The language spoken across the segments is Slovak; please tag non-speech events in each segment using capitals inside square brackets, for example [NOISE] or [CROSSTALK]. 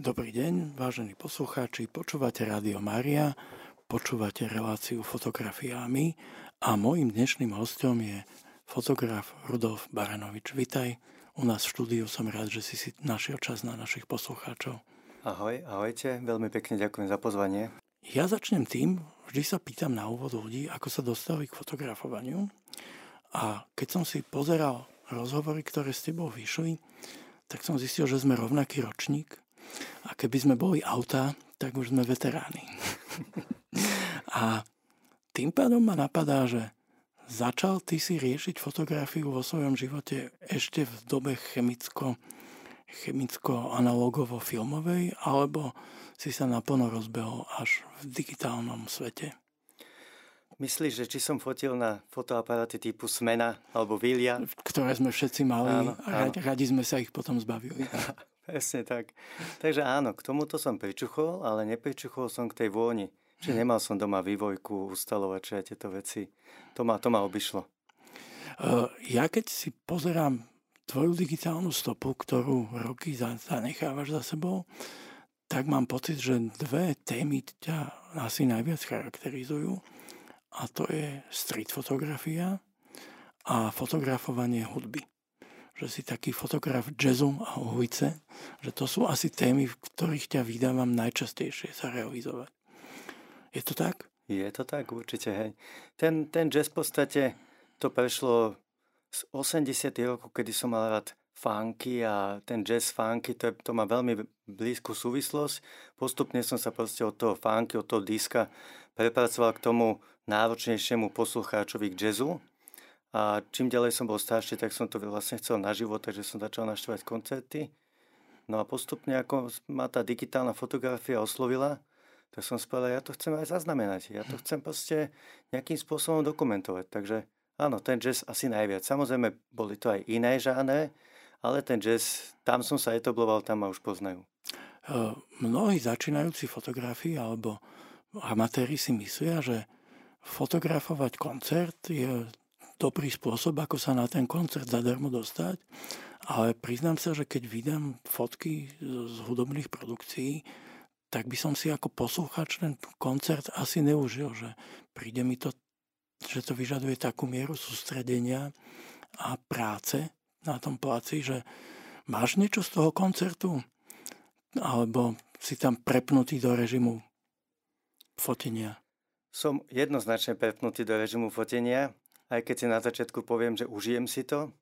Dobrý deň, vážení poslucháči, počúvate Rádio Mária, počúvate reláciu fotografiami a môjim dnešným hostom je fotograf Rudolf Baranovič. Vitaj u nás v štúdiu, som rád, že si si našiel čas na našich poslucháčov. Ahoj, ahojte, veľmi pekne ďakujem za pozvanie. Ja začnem tým, vždy sa pýtam na úvod ľudí, ako sa dostali k fotografovaniu. A keď som si pozeral rozhovory, ktoré s tebou vyšli, tak som zistil, že sme rovnaký ročník. A keby sme boli auta, tak už sme veteráni. [LAUGHS] a tým pádom ma napadá, že začal ty si riešiť fotografiu vo svojom živote ešte v dobe chemicko, chemicko-analogovo-filmovej, alebo si sa naplno rozbehol až v digitálnom svete? Myslíš, že či som fotil na fotoaparáty typu Smena alebo Vilia? Ktoré sme všetci mali áno, radi sme sa ich potom zbavili. [LAUGHS] Presne tak. Takže áno, k tomuto som pričuchol, ale nepričuchol som k tej vôni. Čiže nemal som doma vývojku, ustalovače a tieto veci. To ma, to ma obišlo. Ja keď si pozerám tvoju digitálnu stopu, ktorú roky zanechávaš za sebou, tak mám pocit, že dve témy ťa asi najviac charakterizujú a to je street fotografia a fotografovanie hudby. Že si taký fotograf jazzu a ulice, že to sú asi témy, v ktorých ťa vydávam najčastejšie sa realizovať. Je to tak? Je to tak, určite, hej. Ten, ten jazz v podstate, to prešlo z 80. rokov, kedy som mal rád funky a ten jazz funky, to, je, to má veľmi blízku súvislosť. Postupne som sa proste od toho funky, od toho diska prepracoval k tomu náročnejšiemu poslucháčovi k jazzu. A čím ďalej som bol starší, tak som to vlastne chcel naživo, takže som začal naštívať koncerty. No a postupne, ako ma tá digitálna fotografia oslovila, tak som spovedal, ja to chcem aj zaznamenať. Ja to chcem proste nejakým spôsobom dokumentovať. Takže áno, ten jazz asi najviac. Samozrejme, boli to aj iné žáne, ale ten jazz, tam som sa etobloval, tam ma už poznajú. Mnohí začínajúci fotografi alebo amatéri si myslia, že fotografovať koncert je dobrý spôsob, ako sa na ten koncert zadarmo dostať. Ale priznám sa, že keď vydám fotky z hudobných produkcií, tak by som si ako posluchač ten koncert asi neužil, že príde mi to, že to vyžaduje takú mieru sústredenia a práce, na tom placi, že máš niečo z toho koncertu? Alebo si tam prepnutý do režimu fotenia? Som jednoznačne prepnutý do režimu fotenia, aj keď si na začiatku poviem, že užijem si to,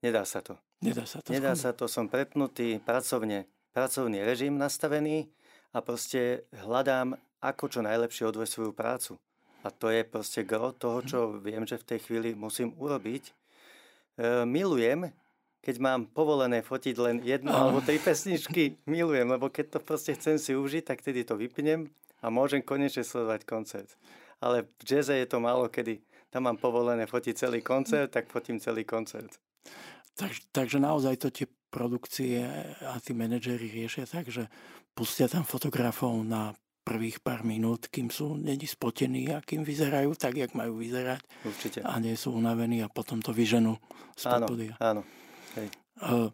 nedá sa to. Nedá sa to. Nedá sa to, som prepnutý pracovne, pracovný režim nastavený a proste hľadám, ako čo najlepšie odvoj svoju prácu. A to je proste gro toho, čo viem, že v tej chvíli musím urobiť E, milujem, keď mám povolené fotiť len jednu oh. alebo tri pesničky, milujem, lebo keď to proste chcem si užiť, tak tedy to vypnem a môžem konečne sledovať koncert. Ale v jazze je to málo kedy. Tam mám povolené fotiť celý koncert, tak fotím celý koncert. Tak, takže naozaj to tie produkcie a tí manažery riešia tak, že pustia tam fotografov na prvých pár minút, kým sú není spotení a kým vyzerajú tak, jak majú vyzerať. Určite. A nie sú unavení a potom to vyženú z áno, áno. Hej. Uh,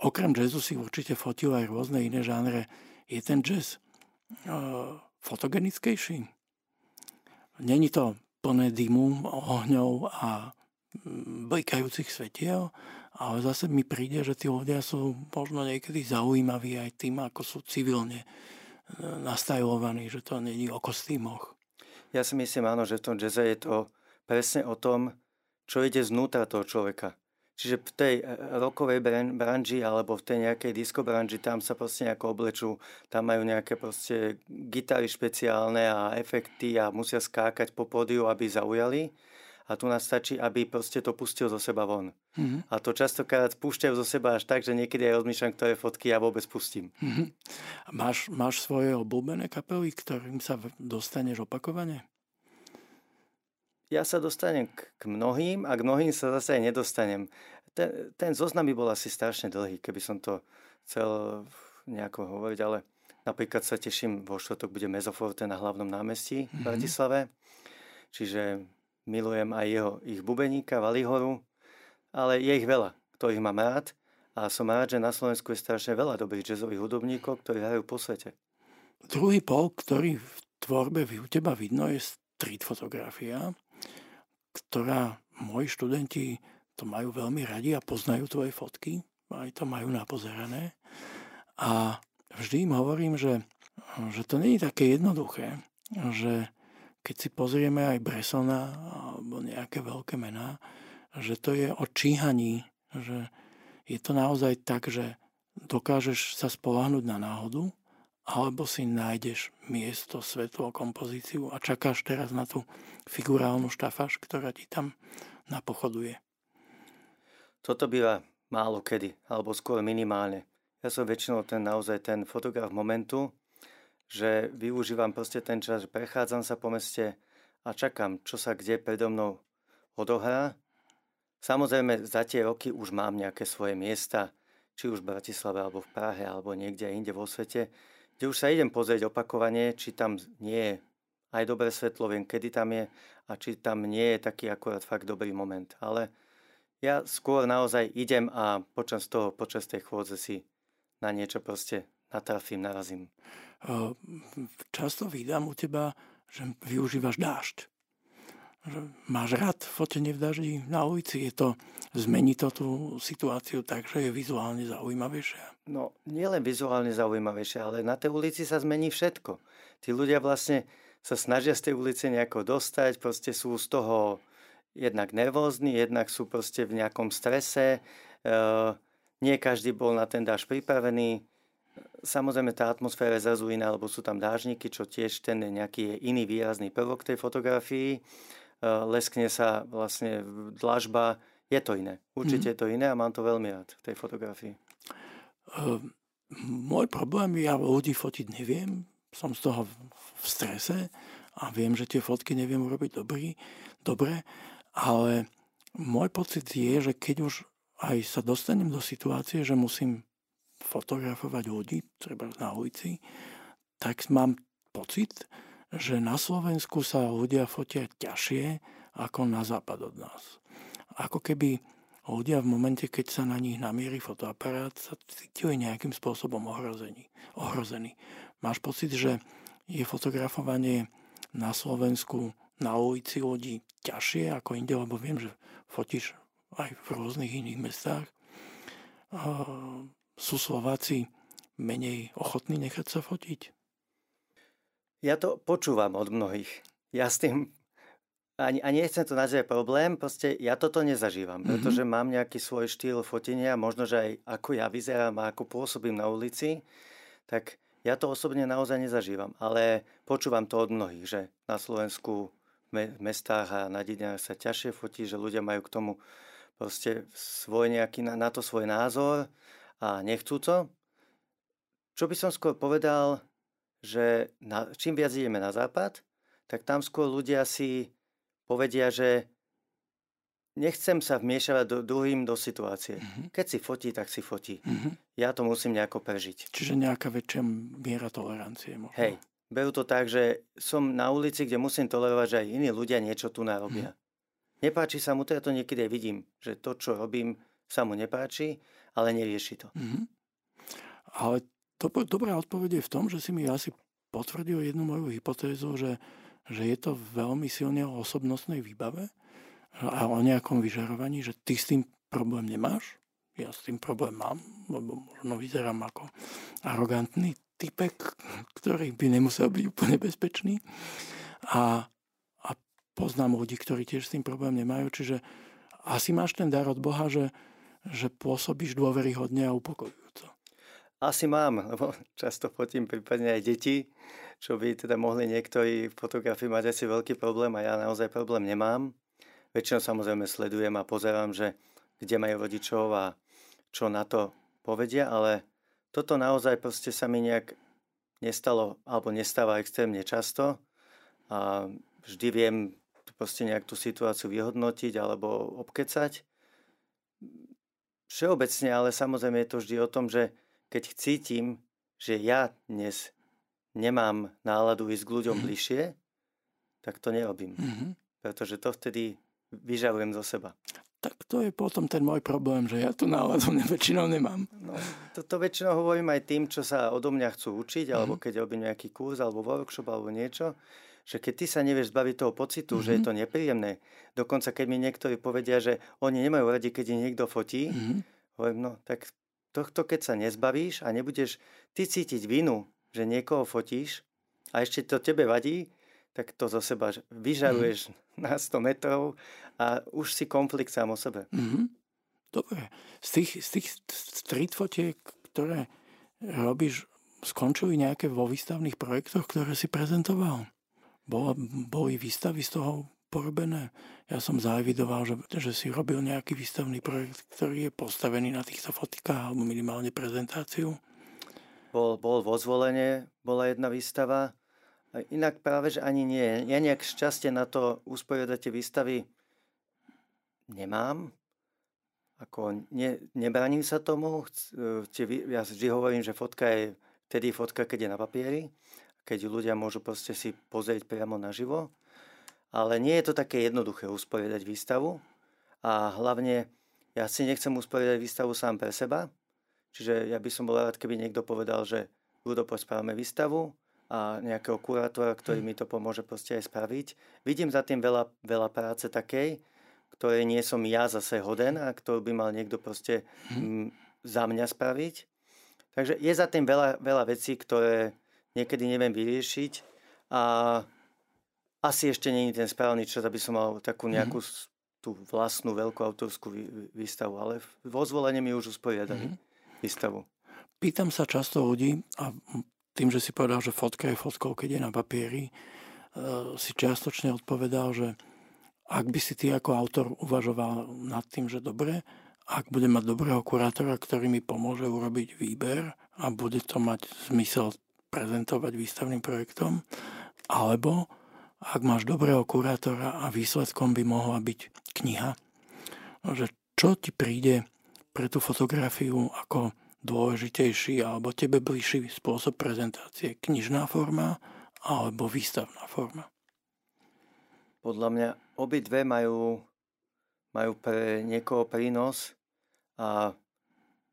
okrem jazzu si určite fotil aj rôzne iné žánre. Je ten jazz uh, fotogenickejší? Není to plné dymu, ohňov a mm, blikajúcich svetiel, ale zase mi príde, že tí ľudia sú možno niekedy zaujímaví aj tým, ako sú civilne nastajlovaný, že to není o kostýmoch. Ja si myslím, áno, že v tom jazze je to presne o tom, čo ide znútra toho človeka. Čiže v tej eh, rokovej branži alebo v tej nejakej disco branži, tam sa proste nejako oblečú, tam majú nejaké proste gitary špeciálne a efekty a musia skákať po pódiu, aby zaujali a tu nás stačí, aby proste to pustil zo seba von. Mm-hmm. A to častokrát púšťajú zo seba až tak, že niekedy aj rozmýšľam, ktoré fotky ja vôbec pustím. Mm-hmm. Máš, máš svoje obľúbené kapely, ktorým sa dostaneš opakovane? Ja sa dostanem k, k mnohým a k mnohým sa zase aj nedostanem. Ten, ten zoznam by bol asi strašne dlhý, keby som to chcel nejako hovoriť, ale napríklad sa teším, vo štvrtok bude Mezoforte na hlavnom námestí v mm-hmm. Bratislave. Čiže milujem aj jeho, ich bubeníka, Valihoru, ale je ich veľa, ktorých mám rád. A som rád, že na Slovensku je strašne veľa dobrých jazzových hudobníkov, ktorí hrajú po svete. Druhý pol, ktorý v tvorbe u teba vidno, je street fotografia, ktorá moji študenti to majú veľmi radi a poznajú tvoje fotky, aj to majú napozerané. A vždy im hovorím, že, že to je také jednoduché, že keď si pozrieme aj Bresona alebo nejaké veľké mená, že to je o číhaní, že je to naozaj tak, že dokážeš sa spolahnuť na náhodu, alebo si nájdeš miesto, svetlo, kompozíciu a čakáš teraz na tú figurálnu štafáž, ktorá ti tam napochoduje. Toto býva málo kedy, alebo skôr minimálne. Ja som väčšinou ten naozaj ten fotograf momentu, že využívam proste ten čas, že prechádzam sa po meste a čakám, čo sa kde predo mnou odohrá Samozrejme, za tie roky už mám nejaké svoje miesta, či už v Bratislave, alebo v Prahe, alebo niekde inde vo svete, kde už sa idem pozrieť opakovane, či tam nie je aj dobré svetlo, viem, kedy tam je a či tam nie je taký akurát fakt dobrý moment. Ale ja skôr naozaj idem a počas toho, počas tej chôdze si na niečo proste natrafím, narazím. Často vydám u teba, že využívaš dážď máš rád fotenie v daždi na ulici, je to, zmení to tú situáciu tak, že je vizuálne zaujímavejšia? No, nielen vizuálne zaujímavejšie, ale na tej ulici sa zmení všetko. Tí ľudia vlastne sa snažia z tej ulice nejako dostať, proste sú z toho jednak nervózni, jednak sú proste v nejakom strese, e, nie každý bol na ten dáž pripravený, Samozrejme tá atmosféra je zrazu iná, lebo sú tam dážniky, čo tiež ten nejaký iný výrazný prvok tej fotografii. Eh, leskne sa vlastne dlažba, je to iné. Určite mm-hmm. je to iné a mám to veľmi rád v tej fotografii. Uh, môj problém, ja ľudí fotiť neviem, som z toho v strese a viem, že tie fotky neviem urobiť dobrý, dobre, ale môj pocit je, že keď už aj sa dostanem do situácie, že musím fotografovať ľudí, treba na ulici, tak mám pocit, že na Slovensku sa ľudia fotia ťažšie ako na západ od nás. Ako keby ľudia v momente, keď sa na nich namierí fotoaparát, sa cítili nejakým spôsobom ohrození. ohrozený. Máš pocit, že je fotografovanie na Slovensku na ulici ľudí ťažšie ako inde, lebo viem, že fotíš aj v rôznych iných mestách. Sú Slováci menej ochotní nechať sa fotiť? Ja to počúvam od mnohých. Ja s tým ani, ani nechcem to nazvať problém, proste ja toto nezažívam, mm-hmm. pretože mám nejaký svoj štýl fotenia, možno, že aj ako ja vyzerám a ako pôsobím na ulici, tak ja to osobne naozaj nezažívam, ale počúvam to od mnohých, že na Slovensku v mestách a na dedinách sa ťažšie fotí, že ľudia majú k tomu proste svoj nejaký, na, na to svoj názor a nechcú to. Čo by som skôr povedal, že na, čím viac ideme na západ, tak tam skôr ľudia si povedia, že nechcem sa vmiešavať do, druhým do situácie. Mm-hmm. Keď si fotí, tak si fotí. Mm-hmm. Ja to musím nejako prežiť. Čiže nejaká väčšia miera tolerancie. Možno. Hej, berú to tak, že som na ulici, kde musím tolerovať, že aj iní ľudia niečo tu narobia. Mm-hmm. Nepáči sa mu to, ja to niekedy aj vidím, že to, čo robím, sa mu nepáči, ale nerieši to. Mm-hmm. Ale to, dobrá odpoveď je v tom, že si mi asi potvrdil jednu moju hypotézu, že, že je to veľmi silne o osobnostnej výbave a o nejakom vyžarovaní, že ty s tým problém nemáš. Ja s tým problém mám, lebo možno vyzerám ako arogantný typek, ktorý by nemusel byť úplne bezpečný. A, a poznám ľudí, ktorí tiež s tým problém nemajú, čiže asi máš ten dar od Boha, že, že pôsobíš dôveryhodne a upokojujúco. Asi mám, lebo často fotím prípadne aj deti, čo by teda mohli niektorí fotografii mať asi veľký problém a ja naozaj problém nemám. Väčšinou samozrejme sledujem a pozerám, že kde majú rodičov a čo na to povedia, ale toto naozaj proste sa mi nejak nestalo alebo nestáva extrémne často a vždy viem proste nejak tú situáciu vyhodnotiť alebo obkecať. Všeobecne, ale samozrejme je to vždy o tom, že keď cítim, že ja dnes nemám náladu ísť k ľuďom mm-hmm. bližšie, tak to nerobím. Mm-hmm. Pretože to vtedy vyžarujem zo seba. tak to je potom ten môj problém, že ja tu náladu [LAUGHS] väčšinou nemám. No, to, to väčšinou hovorím aj tým, čo sa odo mňa chcú učiť, mm-hmm. alebo keď robím nejaký kurz, alebo workshop, alebo niečo, že keď ty sa nevieš zbaviť toho pocitu, mm-hmm. že je to nepríjemné, dokonca keď mi niektorí povedia, že oni nemajú radi, keď ich niekto fotí, mm-hmm. hovorím, no tak tohto keď sa nezbavíš a nebudeš ty cítiť vinu, že niekoho fotíš a ešte to tebe vadí, tak to zo seba vyžaruješ mm-hmm. na 100 metrov a už si konflikt sám o sebe. Mm-hmm. Dobre. Z tých, z tých street fotiek, ktoré robíš, skončili nejaké vo výstavných projektoch, ktoré si prezentoval? Bola, boli výstavy z toho porobené? Ja som zaevidoval, že, že si robil nejaký výstavný projekt, ktorý je postavený na týchto fotkách alebo minimálne prezentáciu. Bol, bol vo zvolenie, bola jedna výstava. Inak práve, že ani nie. Ja nejak šťastie na to usporiadať tie výstavy nemám. Ako ne, nebraním sa tomu. Ja vždy hovorím, že fotka je vtedy fotka, keď je na papieri keď ľudia môžu proste si pozrieť priamo naživo. Ale nie je to také jednoduché usporiadať výstavu a hlavne ja si nechcem usporiadať výstavu sám pre seba, čiže ja by som bol rád, keby niekto povedal, že ľudo spravíme výstavu a nejakého kurátora, ktorý mi to pomôže proste aj spraviť. Vidím za tým veľa, veľa práce takej, ktoré nie som ja zase hoden a ktorú by mal niekto proste mm, za mňa spraviť. Takže je za tým veľa, veľa vecí, ktoré niekedy neviem vyriešiť a asi ešte je ten správny čas, aby som mal takú mhm. nejakú mm-hmm. tú vlastnú veľkú autorskú výstavu, ale vo zvolenie mi už usporiadali mm-hmm. výstavu. Pýtam sa často ľudí a tým, že si povedal, že fotka je fotkou, keď je na papieri, e, si čiastočne odpovedal, že ak by si ty ako autor uvažoval nad tým, že dobre, ak budem mať dobrého kurátora, ktorý mi pomôže urobiť výber a bude to mať zmysel prezentovať výstavným projektom, alebo ak máš dobrého kurátora a výsledkom by mohla byť kniha, že čo ti príde pre tú fotografiu ako dôležitejší alebo tebe bližší spôsob prezentácie, knižná forma alebo výstavná forma? Podľa mňa obidve majú, majú pre niekoho prínos a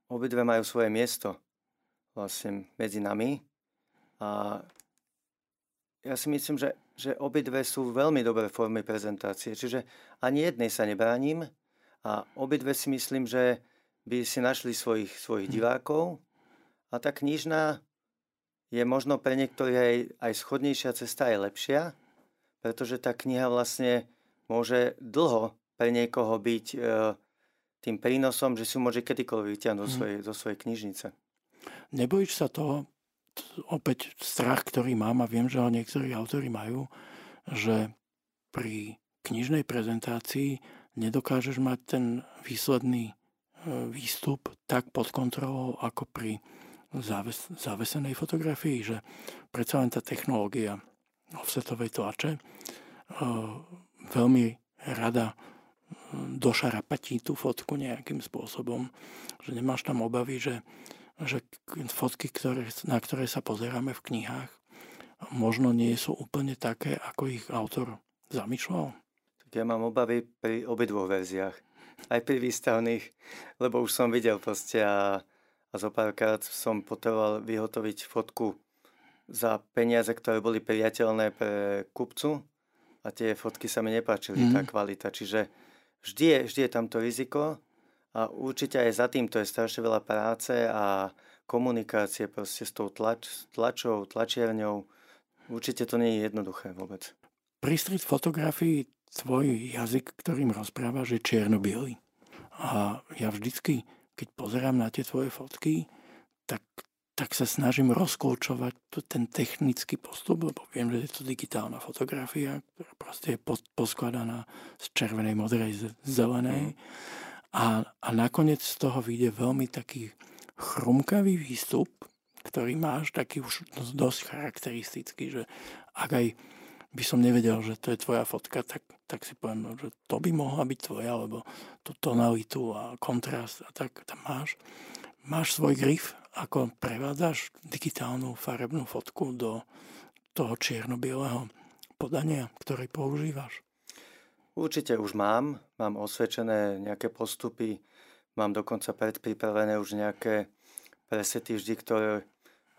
obidve majú svoje miesto vlastne medzi nami. A ja si myslím, že, že obidve sú veľmi dobré formy prezentácie. Čiže ani jednej sa nebránim a obidve si myslím, že by si našli svojich, svojich hm. divákov. A tá knižná je možno pre niektorých aj, aj schodnejšia cesta, je lepšia, pretože tá kniha vlastne môže dlho pre niekoho byť e, tým prínosom, že si môže kedykoľvek vyťahnuť mm. svojej, zo svojej knižnice. Nebojíš sa toho, opäť strach, ktorý mám a viem, že ho niektorí autori majú, že pri knižnej prezentácii nedokážeš mať ten výsledný e, výstup tak pod kontrolou ako pri záves, závesenej fotografii, že predsa len tá technológia offsetovej tlače e, veľmi rada e, došarapatí tú fotku nejakým spôsobom, že nemáš tam obavy, že že fotky, ktoré, na ktoré sa pozeráme v knihách, možno nie sú úplne také, ako ich autor zamýšľal? Tak ja mám obavy pri obidvoch verziách. Aj pri výstavných, lebo už som videl proste a, a zo párkrát som potreboval vyhotoviť fotku za peniaze, ktoré boli priateľné pre kupcu a tie fotky sa mi nepáčili, mm. tá kvalita. Čiže vždy je, vždy je tam to riziko, a určite aj za týmto je strašne veľa práce a komunikácie proste s tou tlač, tlačou, tlačierňou. Určite to nie je jednoduché vôbec. Pri street fotografii tvoj jazyk, ktorým rozprávaš, je čierno A ja vždycky, keď pozerám na tie tvoje fotky, tak, tak sa snažím rozkľúčovať ten technický postup, lebo viem, že je to digitálna fotografia, ktorá proste je poskladaná z červenej, modrej, zelenej. Mm a, a nakoniec z toho vyjde veľmi taký chrumkavý výstup, ktorý máš taký už dosť charakteristický, že ak aj by som nevedel, že to je tvoja fotka, tak, tak si poviem, že to by mohla byť tvoja, lebo tú tonalitu a kontrast a tak tam máš. Máš svoj grif, ako prevádzaš digitálnu farebnú fotku do toho čierno podania, ktorý používaš? Určite už mám, mám osvedčené nejaké postupy, mám dokonca predpripravené už nejaké presety vždy, ktoré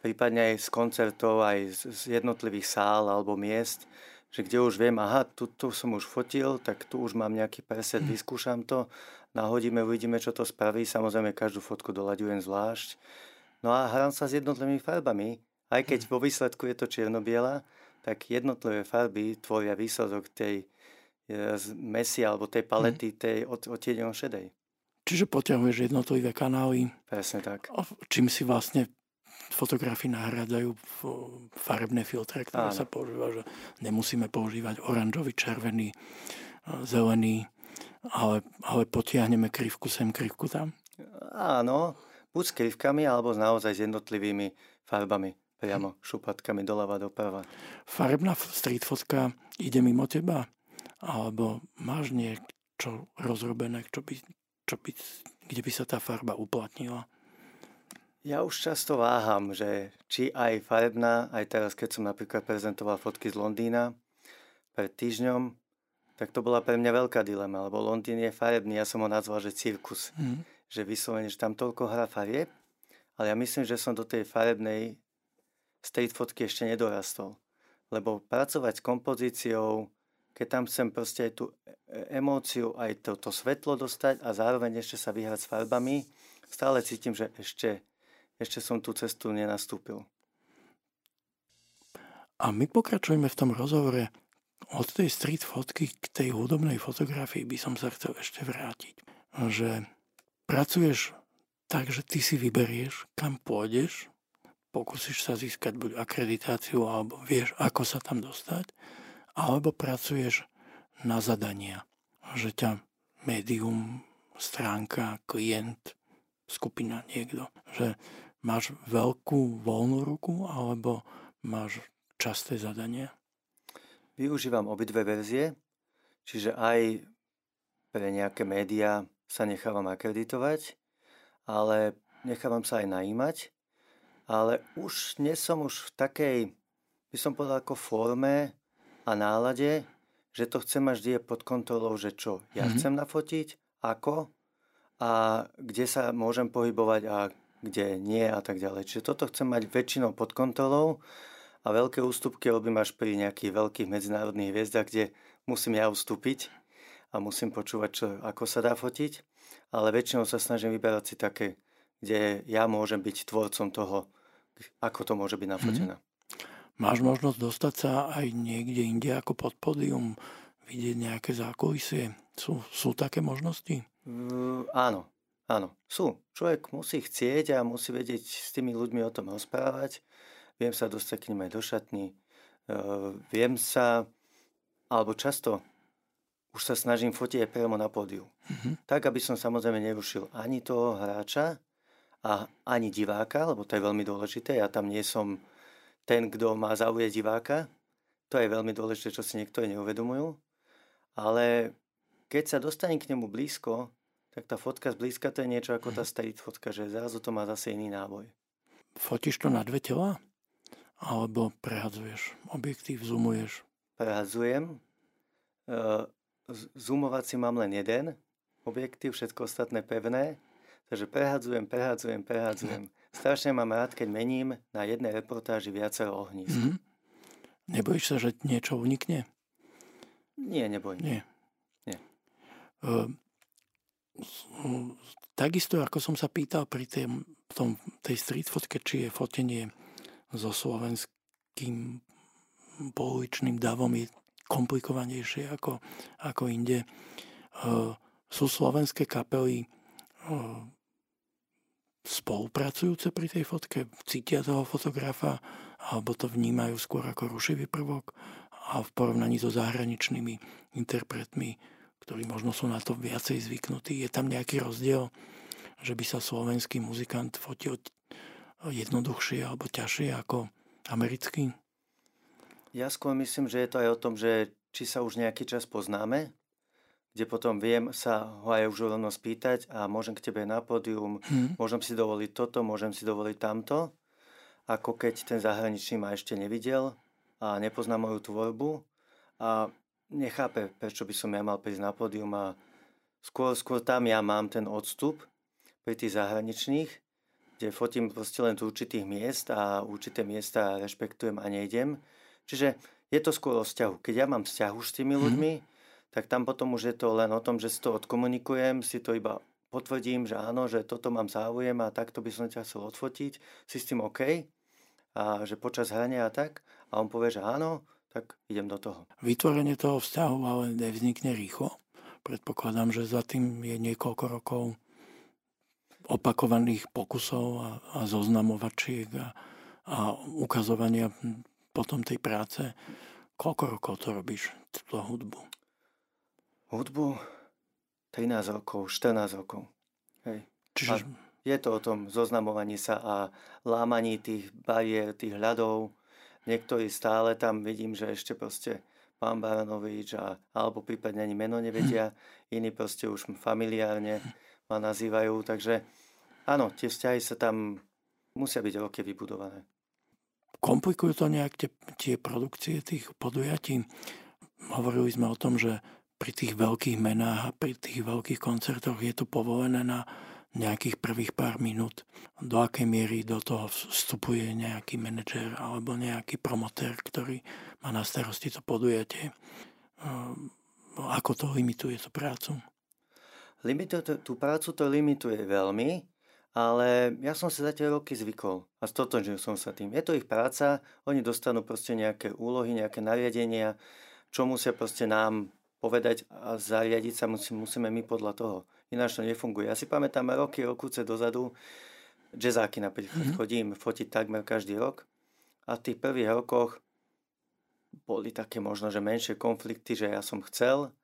prípadne aj z koncertov, aj z jednotlivých sál alebo miest, že kde už viem, aha, tu, tu som už fotil, tak tu už mám nejaký preset, mm. vyskúšam to, nahodíme, uvidíme, čo to spraví. Samozrejme, každú fotku doľaďujem zvlášť. No a hrám sa s jednotlivými farbami, aj keď mm. vo výsledku je to čierno-biela, tak jednotlivé farby tvoria výsledok tej mesi alebo tej palety, mm. tej odtieňom šedej. Čiže poťahuješ jednotlivé kanály. Presne tak. Čím si vlastne fotografii nahrádzajú farebné filtre, ktoré Áno. sa používa, že nemusíme používať oranžový, červený, e, zelený, ale, ale potiahneme krivku sem, krivku tam. Áno, buď s krivkami, alebo naozaj s jednotlivými farbami priamo šupatkami doľava doprava. Farebná street fotka ide mimo teba? Alebo máš niečo rozrobené, čo by, čo by, kde by sa tá farba uplatnila? Ja už často váham, že či aj farebná, aj teraz, keď som napríklad prezentoval fotky z Londýna pred týždňom, tak to bola pre mňa veľká dilema, lebo Londýn je farebný, ja som ho nazval, že cirkus. Mm. Že vyslovene, že tam toľko hra farieb, ale ja myslím, že som do tej farebnej street fotky ešte nedorastol. Lebo pracovať s kompozíciou, keď tam chcem proste aj tú e, emóciu, aj to, to svetlo dostať a zároveň ešte sa vyhrať s farbami, stále cítim, že ešte, ešte som tú cestu nenastúpil. A my pokračujeme v tom rozhovore od tej street fotky k tej hudobnej fotografii by som sa chcel ešte vrátiť. Že pracuješ tak, že ty si vyberieš, kam pôjdeš, pokúsiš sa získať buď akreditáciu, alebo vieš, ako sa tam dostať alebo pracuješ na zadania, že ťa médium, stránka, klient, skupina, niekto, že máš veľkú voľnú ruku alebo máš časté zadania? Využívam obidve verzie, čiže aj pre nejaké médiá sa nechávam akreditovať, ale nechávam sa aj najímať, ale už nie som už v takej, by som povedal, ako forme, a nálade, že to chcem mať vždy pod kontrolou, že čo ja mm-hmm. chcem nafotiť, ako a kde sa môžem pohybovať a kde nie a tak ďalej. Čiže toto chcem mať väčšinou pod kontrolou a veľké ústupky robím až pri nejakých veľkých medzinárodných hviezdach, kde musím ja ustúpiť a musím počúvať, čo, ako sa dá fotiť, ale väčšinou sa snažím vyberať si také, kde ja môžem byť tvorcom toho, ako to môže byť nafotené. Mm-hmm. Máš možnosť dostať sa aj niekde inde ako pod pódium, vidieť nejaké zákulisie? Sú, sú také možnosti? Uh, áno, áno, sú. Človek musí chcieť a musí vedieť s tými ľuďmi o tom rozprávať. Viem sa dostať k nim aj do šatny. Uh, viem sa, alebo často už sa snažím fotiť aj priamo na pódiu. Uh-huh. Tak, aby som samozrejme nerušil ani toho hráča a ani diváka, lebo to je veľmi dôležité. Ja tam nie som ten, kto má zaujať diváka. To je veľmi dôležité, čo si niektorí neuvedomujú. Ale keď sa dostane k nemu blízko, tak tá fotka zblízka to je niečo ako tá mhm. street fotka, že zrazu to má zase iný náboj. Fotíš to na dve tela? Alebo prehadzuješ objektív, zoomuješ? Prehadzujem. Uh, zoomovať si mám len jeden objektív, všetko ostatné pevné. Takže prehadzujem, prehadzujem, prehadzujem. Strašne mám rád, keď mením na jednej reportáži viacero ohnízk. Mm-hmm. Nebojíš sa, že niečo unikne? Nie, nebojím. Nie. Nie. Uh, takisto, ako som sa pýtal pri tej, tom, tej street fotke, či je fotenie so slovenským pouličným davom je komplikovanejšie ako, ako inde. Uh, sú slovenské kapely uh, spolupracujúce pri tej fotke, cítia toho fotografa, alebo to vnímajú skôr ako rušivý prvok? A v porovnaní so zahraničnými interpretmi, ktorí možno sú na to viacej zvyknutí, je tam nejaký rozdiel, že by sa slovenský muzikant fotil jednoduchšie alebo ťažšie ako americký? Ja skôr myslím, že je to aj o tom, že či sa už nejaký čas poznáme, kde potom viem sa ho aj už rovno spýtať a môžem k tebe na pódium, hmm. môžem si dovoliť toto, môžem si dovoliť tamto, ako keď ten zahraničný ma ešte nevidel a nepozná moju tvorbu. A nechápe, prečo by som ja mal prísť na pódium a skôr, skôr tam ja mám ten odstup pri tých zahraničných, kde fotím proste len z určitých miest a určité miesta rešpektujem a nejdem. Čiže je to skôr o vzťahu. Keď ja mám vzťahu s tými mhm. ľuďmi, hmm. Tak tam potom už je to len o tom, že si to odkomunikujem, si to iba potvrdím, že áno, že toto mám záujem a takto by som ťa chcel odfotiť, si s tým OK a že počas hrania a tak a on povie, že áno, tak idem do toho. Vytvorenie toho vzťahu ale nevznikne rýchlo. Predpokladám, že za tým je niekoľko rokov opakovaných pokusov a, a zoznamovačiek a, a ukazovania potom tej práce. Koľko rokov to robíš, túto hudbu? Hudbu 13 rokov, 14 rokov. Hej. Čiže... A je to o tom zoznamovaní sa a lámaní tých bariér, tých hľadov, Niektorí stále tam vidím, že ešte proste pán Baranovič a, alebo prípadne ani meno nevedia, iní proste už familiárne ma nazývajú, takže áno, tie vzťahy sa tam musia byť roky vybudované. Komplikujú to nejak tie, tie produkcie tých podujatí? Hovorili sme o tom, že pri tých veľkých menách a pri tých veľkých koncertoch je to povolené na nejakých prvých pár minút, do akej miery do toho vstupuje nejaký manažer alebo nejaký promotér, ktorý má na starosti to podujatie. Ehm, ako to limituje tú prácu? Limituje, tú prácu to limituje veľmi, ale ja som sa za tie roky zvykol a stotožnil som sa tým. Je to ich práca, oni dostanú proste nejaké úlohy, nejaké nariadenia, čo musia proste nám povedať a zariadiť sa musíme my podľa toho. Ináč to nefunguje. Ja si pamätám roky, rokuce dozadu, jazzáky napríklad mm-hmm. chodím fotiť takmer každý rok a v tých prvých rokoch boli také možno, že menšie konflikty, že ja som chcel,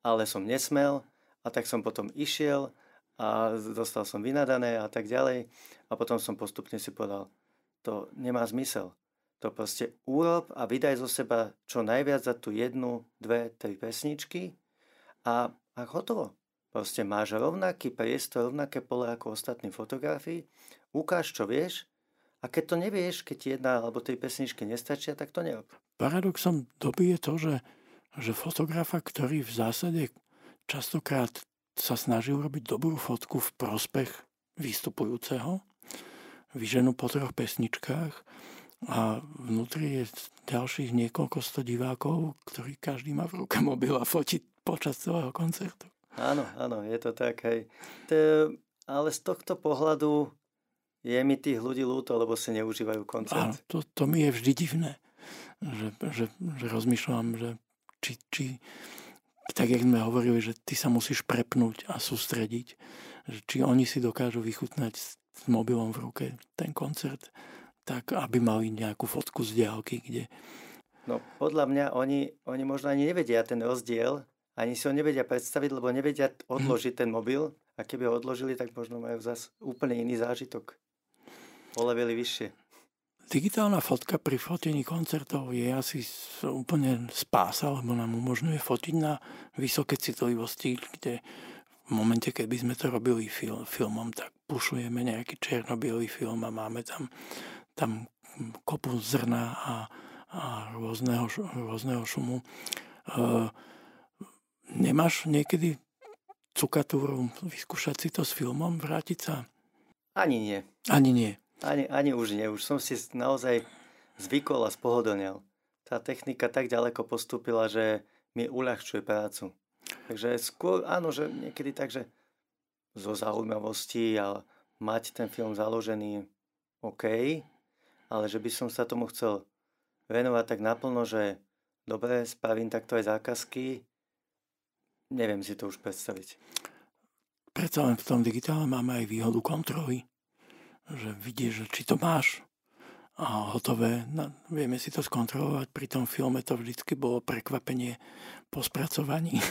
ale som nesmel a tak som potom išiel a dostal som vynadané a tak ďalej a potom som postupne si povedal, to nemá zmysel. To proste urob a vydaj zo seba čo najviac za tú jednu, dve, tri pesničky a, a hotovo. Proste máš rovnaký priestor, rovnaké pole ako ostatní fotografii, ukáž, čo vieš a keď to nevieš, keď jedna alebo tri pesničky nestačia, tak to nerob. Paradoxom doby je to, že, že fotografa, ktorý v zásade častokrát sa snaží urobiť dobrú fotku v prospech vystupujúceho, vyženú po troch pesničkách, a vnútri je ďalších niekoľko sto divákov, ktorí každý má v ruke mobil a fotí počas celého koncertu. Áno, áno, je to tak. Hej. To, ale z tohto pohľadu je mi tých ľudí ľúto, lebo si neužívajú koncert. Áno, to, to mi je vždy divné, že, že, že rozmýšľam, že či, či tak, jak sme hovorili, že ty sa musíš prepnúť a sústrediť, že či oni si dokážu vychutnať s, s mobilom v ruke ten koncert, tak aby mali nejakú fotku z diálky, kde... No podľa mňa oni, oni možno ani nevedia ten rozdiel, ani si ho nevedia predstaviť, lebo nevedia odložiť ten mobil a keby ho odložili, tak možno majú zase úplne iný zážitok. Olevili vyššie. Digitálna fotka pri fotení koncertov je asi úplne spása, lebo nám umožňuje fotiť na vysoké citlivosti, kde v momente, keď by sme to robili film, filmom, tak pušujeme nejaký černobielý film a máme tam tam kopu zrna a, a rôzneho, rôzneho šumu. E, nemáš niekedy cukatúru vyskúšať si to s filmom, vrátiť sa? Ani nie. Ani nie. Ani, ani už nie. Už som si naozaj zvykol a spohodlnil. Tá technika tak ďaleko postúpila, že mi uľahčuje prácu. Takže skôr, áno, že niekedy tak, že zo zaujímavosti a mať ten film založený OK, ale že by som sa tomu chcel venovať tak naplno, že dobre, spravím takto aj zákazky, neviem si to už predstaviť. Predsa len v tom digitále máme aj výhodu kontroly, že vidíš, že či to máš a hotové, no, vieme si to skontrolovať. Pri tom filme to vždycky bolo prekvapenie po spracovaní.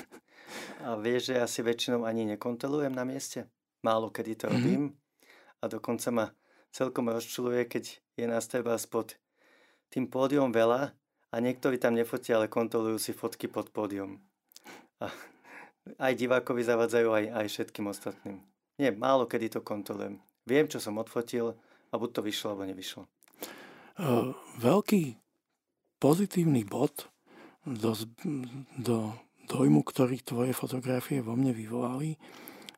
A vieš, že ja si väčšinou ani nekontrolujem na mieste. Málo kedy to mhm. robím. Mm-hmm. A dokonca ma celkom rozčuluje, keď je nás treba spod tým pódium veľa a niektorí tam nefotia, ale kontrolujú si fotky pod pódium. A aj divákovi zavadzajú, aj, aj všetkým ostatným. Nie, málo kedy to kontrolujem. Viem, čo som odfotil a buď to vyšlo, alebo nevyšlo. Uh, veľký pozitívny bod do, do dojmu, ktorý tvoje fotografie vo mne vyvolali,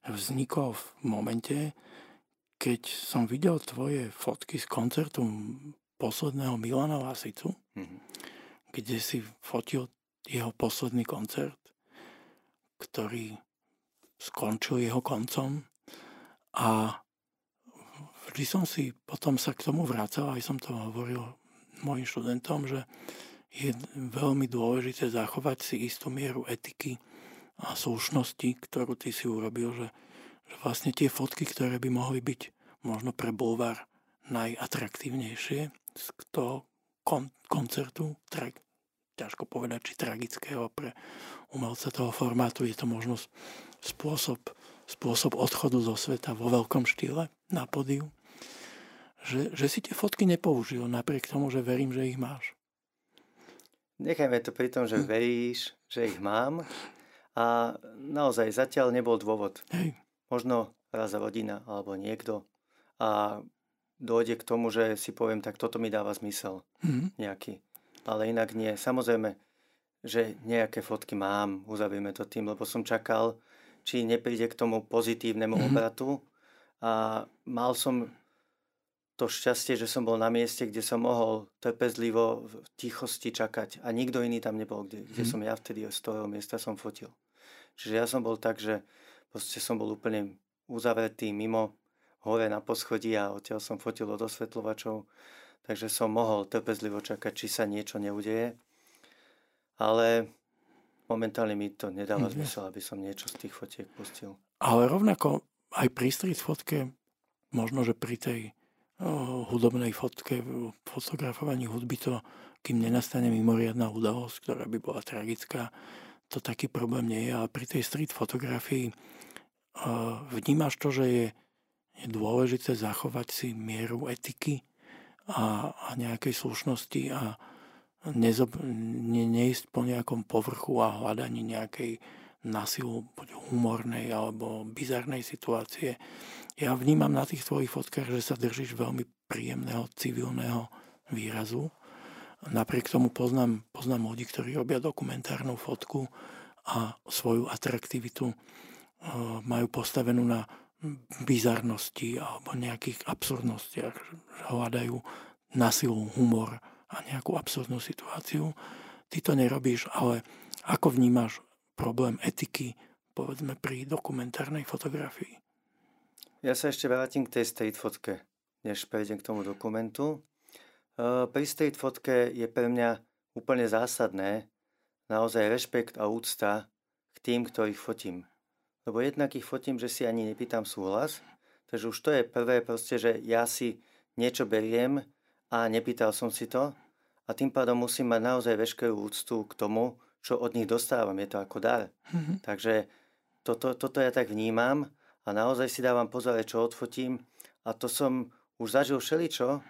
vznikol v momente, keď som videl tvoje fotky z koncertu posledného Milana Lasicu, mm-hmm. kde si fotil jeho posledný koncert, ktorý skončil jeho koncom a vždy som si potom sa k tomu vracal, aj som to hovoril mojim študentom, že je veľmi dôležité zachovať si istú mieru etiky a slušnosti, ktorú ty si urobil, že že vlastne tie fotky, ktoré by mohli byť možno pre Bulvar najatraktívnejšie z toho kon- koncertu, tra- ťažko povedať, či tragického pre umelca toho formátu, je to možno spôsob, spôsob odchodu zo sveta vo veľkom štýle na podiu. Že, že si tie fotky nepoužil, napriek tomu, že verím, že ich máš. Nechajme to pri tom, že hm. veríš, že ich mám a naozaj zatiaľ nebol dôvod. Hej možno raz rodina alebo niekto a dojde k tomu, že si poviem, tak toto mi dáva zmysel mm-hmm. nejaký. Ale inak nie. Samozrejme, že nejaké fotky mám, uzavieme to tým, lebo som čakal, či nepríde k tomu pozitívnemu mm-hmm. obratu a mal som to šťastie, že som bol na mieste, kde som mohol trpezlivo v tichosti čakať a nikto iný tam nebol, kde, kde mm-hmm. som ja vtedy z toho miesta som fotil. Čiže ja som bol tak, že Proste som bol úplne uzavretý mimo hore na poschodí a odtiaľ som fotil od osvetľovačov, takže som mohol trpezlivo čakať, či sa niečo neudeje. Ale momentálne mi to nedáva mm, zmysel, aby som niečo z tých fotiek pustil. Ale rovnako aj pri street fotke, možno, že pri tej oh, hudobnej fotke, fotografovaní hudby to, kým nenastane mimoriadná udalosť, ktorá by bola tragická, to taký problém nie je, ale pri tej street fotografii uh, vnímaš to, že je, je dôležité zachovať si mieru etiky a, a nejakej slušnosti a nezob, ne, neísť po nejakom povrchu a hľadaní nejakej nasilu, buď humornej alebo bizarnej situácie. Ja vnímam na tých tvojich fotkách, že sa držíš veľmi príjemného civilného výrazu Napriek tomu poznám, poznám ľudí, ktorí robia dokumentárnu fotku a svoju atraktivitu e, majú postavenú na bizarnosti alebo nejakých absurdnostiach. Hľadajú na silu humor a nejakú absurdnú situáciu. Ty to nerobíš, ale ako vnímaš problém etiky, povedzme, pri dokumentárnej fotografii? Ja sa ešte vrátim k tej street fotke, než prejdem k tomu dokumentu. Pri street fotke je pre mňa úplne zásadné naozaj rešpekt a úcta k tým, ktorých fotím. Lebo jednak ich fotím, že si ani nepýtam súhlas, takže už to je prvé proste, že ja si niečo beriem a nepýtal som si to a tým pádom musím mať naozaj veškerú úctu k tomu, čo od nich dostávam. Je to ako dar. Mm-hmm. Takže toto, toto ja tak vnímam a naozaj si dávam pozor, čo odfotím a to som už zažil všeličo,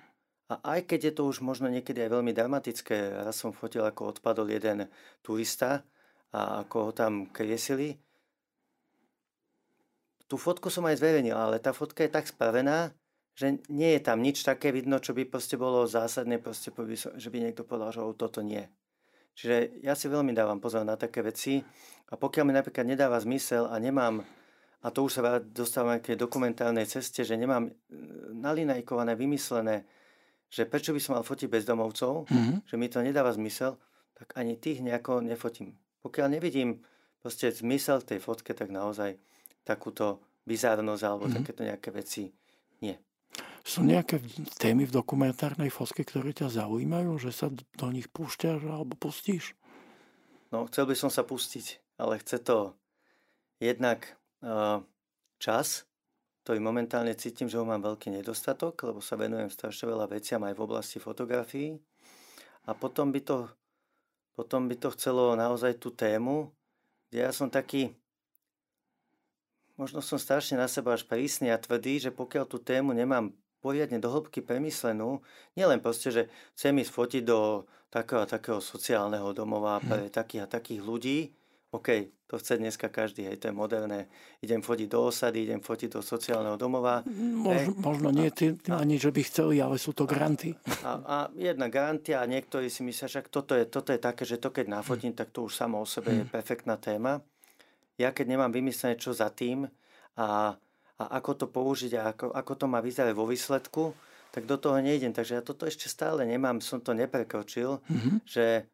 a aj keď je to už možno niekedy aj veľmi dramatické, raz som fotil, ako odpadol jeden turista a ako ho tam kriesili, tú fotku som aj zverejnil, ale tá fotka je tak spravená, že nie je tam nič také vidno, čo by proste bolo zásadné, proste, že by niekto povedal, že toto nie. Čiže ja si veľmi dávam pozor na také veci a pokiaľ mi napríklad nedáva zmysel a nemám, a to už sa dostávam k dokumentárnej ceste, že nemám e, nalinajkované, vymyslené že prečo by som mal fotiť bezdomovcov, mm-hmm. že mi to nedáva zmysel, tak ani tých nejako nefotím. Pokiaľ nevidím proste zmysel tej fotke, tak naozaj takúto bizárnosť alebo mm-hmm. takéto nejaké veci nie. Sú nejaké témy v dokumentárnej fotke, ktoré ťa zaujímajú, že sa do nich púšťaš alebo pustíš? No, chcel by som sa pustiť, ale chce to jednak uh, čas, ktorý momentálne cítim, že ho mám veľký nedostatok, lebo sa venujem strašne veľa veciam aj v oblasti fotografií. A potom by to, potom by to chcelo naozaj tú tému, kde ja som taký, možno som strašne na seba až prísny a tvrdý, že pokiaľ tú tému nemám poriadne do hĺbky premyslenú, nielen proste, že chcem ísť fotiť do takého takého sociálneho domova pre takých a takých ľudí, OK, to chce dneska každý, hej, to je moderné. Idem fotiť do osady, idem fotiť do sociálneho domova. Mož, možno nie ty, a, ani, že by chceli, ale sú to granty. A, a jedna garantia a niektorí si myslia, že toto je, toto je také, že to keď nafotím, tak to už samo o sebe je hm. perfektná téma. Ja keď nemám vymyslené, čo za tým a, a ako to použiť a ako, ako to má vyzerať vo výsledku, tak do toho nejdem. Takže ja toto ešte stále nemám, som to neprekročil, mm-hmm. že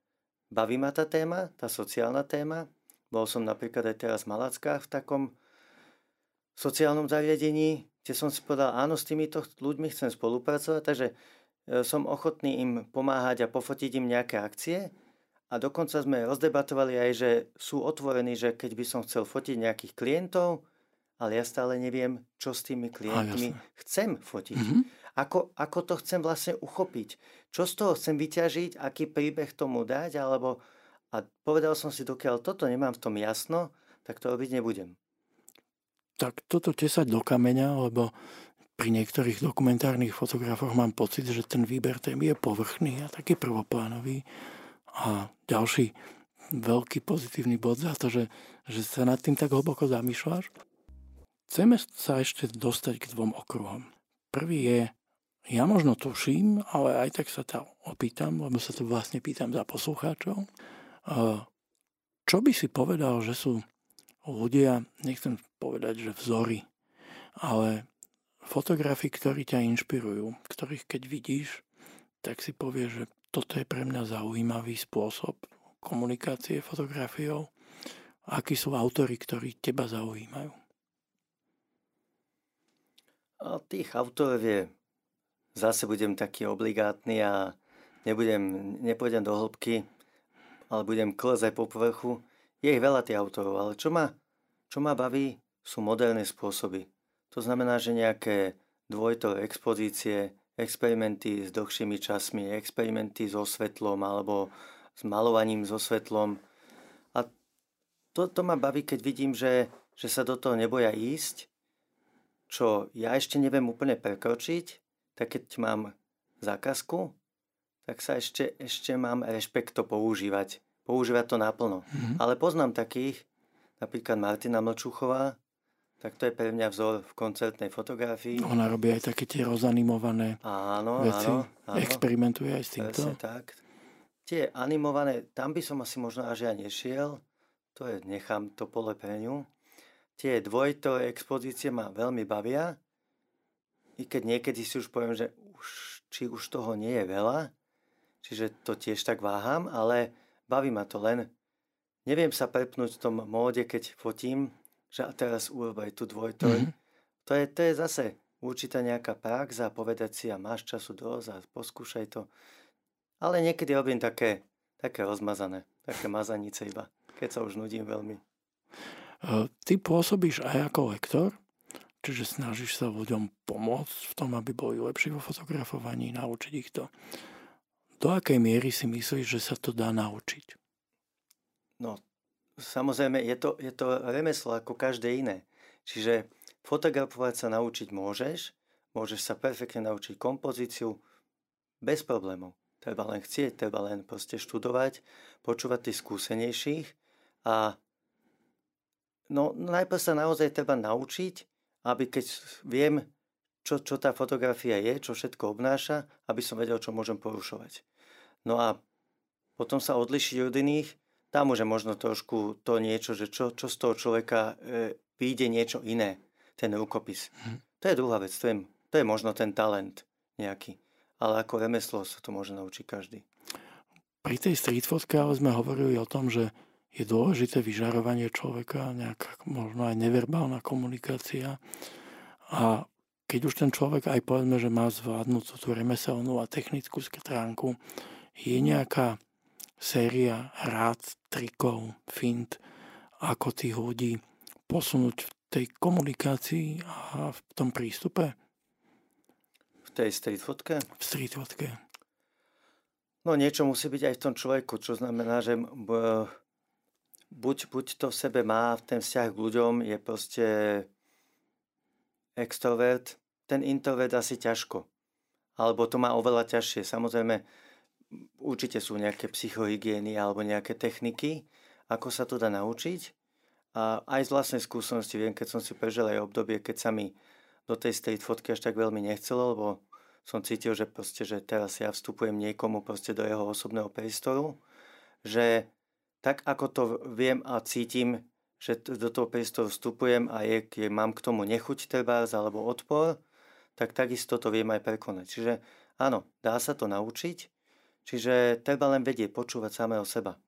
baví ma tá téma, tá sociálna téma, bol som napríklad aj teraz v Malackách v takom sociálnom zariadení, kde som si povedal, áno, s týmito ľuďmi chcem spolupracovať, takže e, som ochotný im pomáhať a pofotiť im nejaké akcie. A dokonca sme rozdebatovali aj, že sú otvorení, že keď by som chcel fotiť nejakých klientov, ale ja stále neviem, čo s tými klientmi a, chcem fotiť. Mm-hmm. Ako, ako to chcem vlastne uchopiť. Čo z toho chcem vyťažiť, aký príbeh tomu dať, alebo a povedal som si, dokiaľ toto nemám v tom jasno, tak to robiť nebudem. Tak toto tesať do kameňa, lebo pri niektorých dokumentárnych fotografoch mám pocit, že ten výber témy je povrchný a taký prvoplánový. A ďalší veľký pozitívny bod za to, že, že sa nad tým tak hlboko zamýšľaš. Chceme sa ešte dostať k dvom okruhom. Prvý je, ja možno tuším, ale aj tak sa to opýtam, lebo sa to vlastne pýtam za poslucháčov. Čo by si povedal, že sú ľudia, nechcem povedať, že vzory, ale fotografy, ktorí ťa inšpirujú, ktorých keď vidíš, tak si povieš, že toto je pre mňa zaujímavý spôsob komunikácie fotografiou. Akí sú autory, ktorí teba zaujímajú? A tých autorov je, zase budem taký obligátny a nebudem, nepôjdem do hĺbky ale budem klesať po povrchu. Je ich veľa tých autorov, ale čo ma, čo ma baví, sú moderné spôsoby. To znamená, že nejaké dvojto expozície, experimenty s dlhšími časmi, experimenty so svetlom alebo s malovaním so svetlom. A to, to ma baví, keď vidím, že, že sa do toho neboja ísť, čo ja ešte neviem úplne prekročiť, tak keď mám zákazku, tak sa ešte, ešte mám rešpekt to používať. Používať to naplno. Mm-hmm. Ale poznám takých, napríklad Martina Mlčuchová, tak to je pre mňa vzor v koncertnej fotografii. Ona robí aj také tie rozanimované áno, veci. Áno, áno. Experimentuje aj s týmto. Presne tak. Tie animované, tam by som asi možno až ja nešiel. To je, nechám to pole pre ňu. Tie dvojto expozície ma veľmi bavia. I keď niekedy si už poviem, že už, či už toho nie je veľa, čiže to tiež tak váham, ale baví ma to len. Neviem sa prepnúť v tom móde, keď fotím, že a teraz urobaj tu dvojtoj. Mm-hmm. To, je, to je zase určitá nejaká prax a povedať si a máš času dosť a poskúšaj to. Ale niekedy robím také, také rozmazané, také mazanice iba, keď sa už nudím veľmi. Ty pôsobíš aj ako lektor, čiže snažíš sa ľuďom pomôcť v tom, aby boli lepší vo fotografovaní, naučiť ich to. Do akej miery si myslíš, že sa to dá naučiť? No, samozrejme, je to, je to remeslo ako každé iné. Čiže fotografovať sa naučiť môžeš, môžeš sa perfektne naučiť kompozíciu bez problémov. Treba len chcieť, treba len proste študovať, počúvať tých skúsenejších a no, najprv sa naozaj treba naučiť, aby keď viem, čo, čo tá fotografia je, čo všetko obnáša, aby som vedel, čo môžem porušovať. No a potom sa odlišiť od iných, tam môže možno trošku to niečo, že čo, čo z toho človeka e, vyjde niečo iné, ten rukopis. Hm. To je druhá vec, to je, to je možno ten talent nejaký. Ale ako remeslo sa to môže naučiť každý. Pri tej street fotke ale sme hovorili o tom, že je dôležité vyžarovanie človeka, nejaká možno aj neverbálna komunikácia. A keď už ten človek aj povedzme, že má zvládnutú tú remeselnú a technickú stránku, je nejaká séria rád, trikov, fint, ako tých ľudí posunúť v tej komunikácii a v tom prístupe? V tej street fotke? V street fotke. No niečo musí byť aj v tom človeku, čo znamená, že buď, buď to v sebe má, v ten vzťah k ľuďom je proste extrovert, ten introvert asi ťažko. Alebo to má oveľa ťažšie. Samozrejme, určite sú nejaké psychohygieny alebo nejaké techniky, ako sa to dá naučiť. A aj z vlastnej skúsenosti viem, keď som si prežil aj obdobie, keď sa mi do tej street fotky až tak veľmi nechcelo, lebo som cítil, že, proste, že teraz ja vstupujem niekomu proste do jeho osobného priestoru, že tak ako to viem a cítim, že do toho priestoru vstupujem a je, je, mám k tomu nechuť trebárs alebo odpor, tak takisto to viem aj prekonať. Čiže áno, dá sa to naučiť, čiže treba len vedieť počúvať samého seba.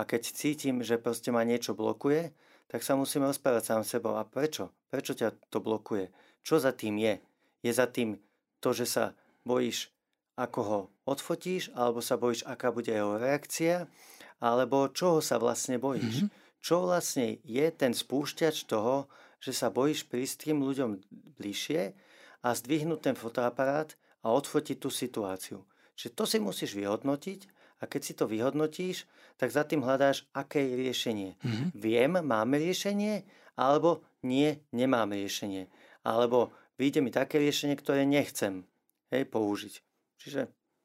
A keď cítim, že proste ma niečo blokuje, tak sa musím rozprávať sám sebou. A prečo? Prečo ťa to blokuje? Čo za tým je? Je za tým to, že sa bojíš, ako ho odfotíš, alebo sa bojíš, aká bude jeho reakcia, alebo čoho sa vlastne bojíš? Mm-hmm. Čo vlastne je ten spúšťač toho, že sa bojíš prísť tým ľuďom bližšie a zdvihnúť ten fotoaparát a odfotiť tú situáciu. Čiže to si musíš vyhodnotiť a keď si to vyhodnotíš, tak za tým hľadáš, aké je riešenie. Mm-hmm. Viem, máme riešenie, alebo nie, nemáme riešenie. Alebo vyjde mi také riešenie, ktoré nechcem hej, použiť. Čiže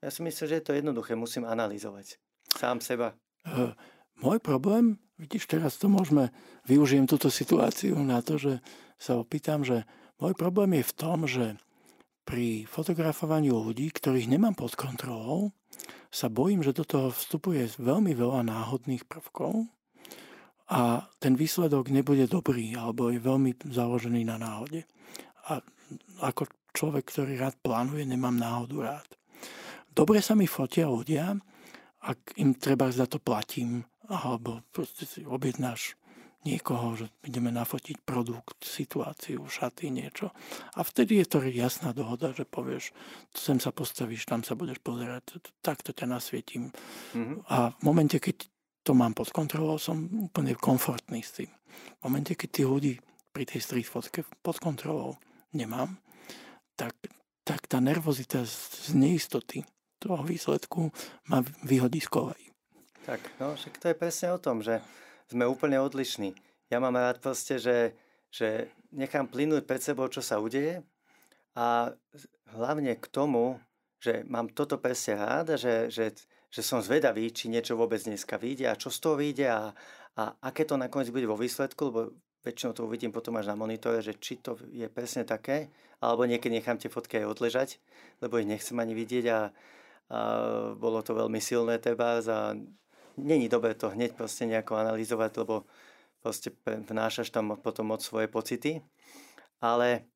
ja si myslím, že je to jednoduché, musím analyzovať sám seba. Uh, môj problém, vidíš, teraz to môžeme, využijem túto situáciu na to, že sa opýtam, že môj problém je v tom, že pri fotografovaní ľudí, ktorých nemám pod kontrolou, sa bojím, že do toho vstupuje veľmi veľa náhodných prvkov a ten výsledok nebude dobrý alebo je veľmi založený na náhode. A ako človek, ktorý rád plánuje, nemám náhodu rád. Dobre sa mi fotia ľudia, ak im treba za to platím, alebo proste si objednáš niekoho, že ideme nafotiť produkt, situáciu, šaty, niečo. A vtedy je to jasná dohoda, že povieš, sem sa postavíš, tam sa budeš pozerať, takto ťa nasvietím. Mm-hmm. A v momente, keď to mám pod kontrolou, som úplne komfortný s tým. V momente, keď tých ľudí pri tej street fotke pod kontrolou nemám, tak, tak tá nervozita z neistoty toho výsledku ma vyhodí z kolej. Tak, no, však to je presne o tom, že sme úplne odlišní. Ja mám rád proste, že, že nechám plynúť pred sebou, čo sa udeje a hlavne k tomu, že mám toto presne rád a že, že, že som zvedavý, či niečo vôbec dneska vyjde a čo z toho vyjde a, a aké to nakoniec bude vo výsledku, lebo väčšinou to uvidím potom až na monitore, že či to je presne také, alebo niekedy nechám tie fotky aj odležať, lebo ich nechcem ani vidieť a, a bolo to veľmi silné teba a není dobré to hneď proste nejako analyzovať, lebo proste vnášaš tam potom od svoje pocity. Ale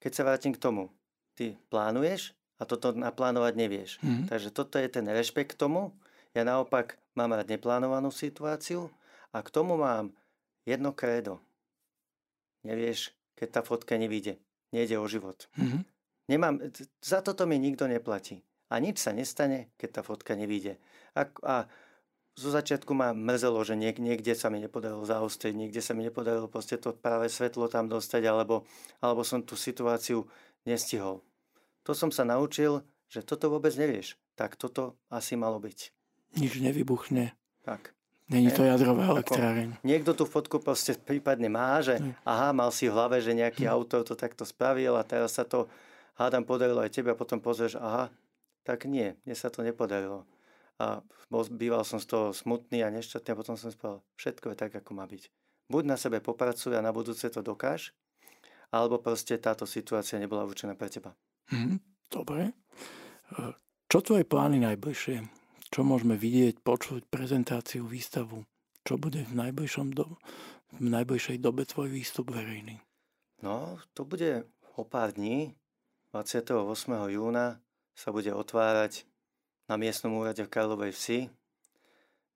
keď sa vrátim k tomu, ty plánuješ a toto naplánovať nevieš. Mm-hmm. Takže toto je ten rešpekt k tomu. Ja naopak mám rád neplánovanú situáciu a k tomu mám jedno krédo. Nevieš, keď tá fotka nevíde. Nejde o život. Mm-hmm. Nemám, za toto mi nikto neplatí. A nič sa nestane, keď tá fotka nevíde. A, a zo začiatku ma mrzelo, že niek- niekde sa mi nepodarilo zaostriť, niekde sa mi nepodarilo proste to práve svetlo tam dostať, alebo, alebo som tú situáciu nestihol. To som sa naučil, že toto vôbec nevieš. Tak toto asi malo byť. Nič nevybuchne. Tak. Není to jadrová elektráreň. Niekto tú fotku proste prípadne má, že aha, mal si v hlave, že nejaký hm. autor to takto spravil a teraz sa to hádam podarilo aj tebe a potom pozrieš, aha, tak nie, mne sa to nepodarilo a bol, býval som z toho smutný a nešťastný a potom som spal, všetko je tak, ako má byť. Buď na sebe popracuj a na budúce to dokáž, alebo proste táto situácia nebola určená pre teba. Mm, dobre. Čo tvoje plány najbližšie? Čo môžeme vidieť, počuť, prezentáciu, výstavu? Čo bude v, najbližšom do, v najbližšej dobe tvoj výstup verejný? No, to bude o pár dní. 28. júna sa bude otvárať na miestnom úrade v Karlovej vsi.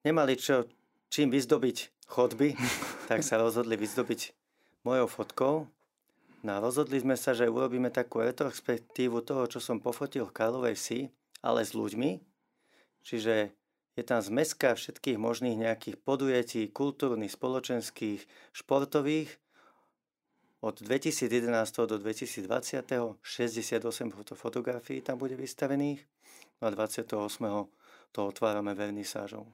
Nemali čo, čím vyzdobiť chodby, [LAUGHS] tak sa rozhodli vyzdobiť mojou fotkou. No a rozhodli sme sa, že urobíme takú retrospektívu toho, čo som pofotil v Karlovej vsi, ale s ľuďmi. Čiže je tam zmeska všetkých možných nejakých podujatí, kultúrnych, spoločenských, športových. Od 2011. do 2020. 68 fotografií tam bude vystavených a 28. to otvárame vernisážou.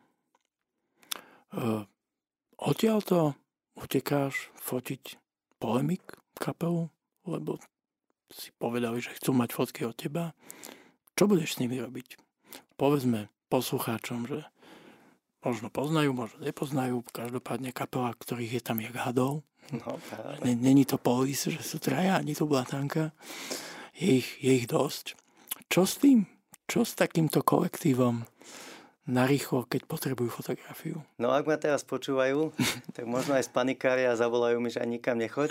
Uh, odtiaľ to utekáš fotiť polemik kapelu, lebo si povedali, že chcú mať fotky od teba. Čo budeš s nimi robiť? Povedzme poslucháčom, že možno poznajú, možno nepoznajú. Každopádne kapela, ktorých je tam jak hadov. No, Není to polis, že sú traja, ani tu blatanka. Je ich, je ich dosť. Čo s tým? Čo s takýmto kolektívom narýchlo, keď potrebujú fotografiu? No ak ma teraz počúvajú, [LAUGHS] tak možno aj spanikária a zavolajú mi, že ani nikam nechoď,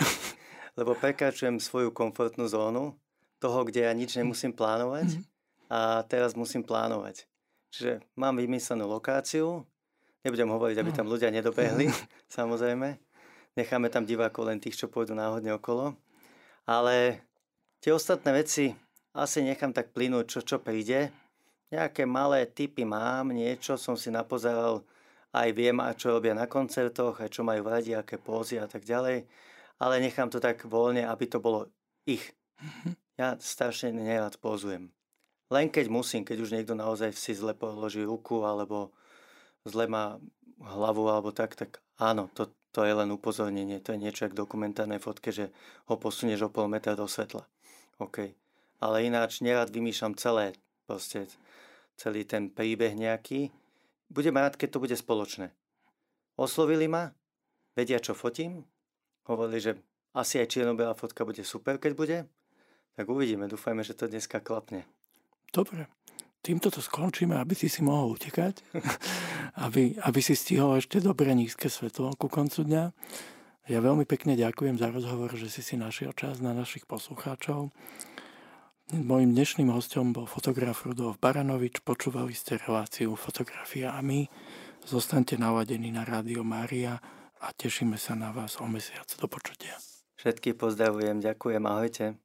lebo prekračujem svoju komfortnú zónu, toho, kde ja nič nemusím plánovať mhm. a teraz musím plánovať. Čiže mám vymyslenú lokáciu, nebudem hovoriť, aby tam ľudia nedobehli, [LAUGHS] samozrejme. Necháme tam divákov len tých, čo pôjdu náhodne okolo. Ale tie ostatné veci asi nechám tak plynúť, čo, čo príde. Nejaké malé typy mám, niečo som si napozeral, aj viem, čo robia na koncertoch, aj čo majú radi, aké pózy a tak ďalej. Ale nechám to tak voľne, aby to bolo ich. Ja strašne nerad pózujem. Len keď musím, keď už niekto naozaj si zle položí ruku alebo zle má hlavu alebo tak, tak áno, to, to je len upozornenie. To je niečo ako dokumentárnej fotke, že ho posunieš o pol metra do svetla. OK. Ale ináč nerad vymýšľam celé, proste celý ten príbeh nejaký. Budem rád, keď to bude spoločné. Oslovili ma, vedia, čo fotím, hovorili, že asi aj čierno fotka bude super, keď bude, tak uvidíme, dúfajme, že to dneska klapne. Dobre, týmto to skončíme, aby si si mohol utekať, [LAUGHS] aby, aby si stihol ešte dobre nízke svetlo ku koncu dňa. Ja veľmi pekne ďakujem za rozhovor, že si si našiel čas na našich poslucháčov. Mojím dnešným hostom bol fotograf Rudolf Baranovič. Počúvali ste reláciu Fotografia a my. Zostaňte naladení na Rádio Mária a tešíme sa na vás o mesiac. Do počutia. Všetky pozdravujem, ďakujem, ahojte.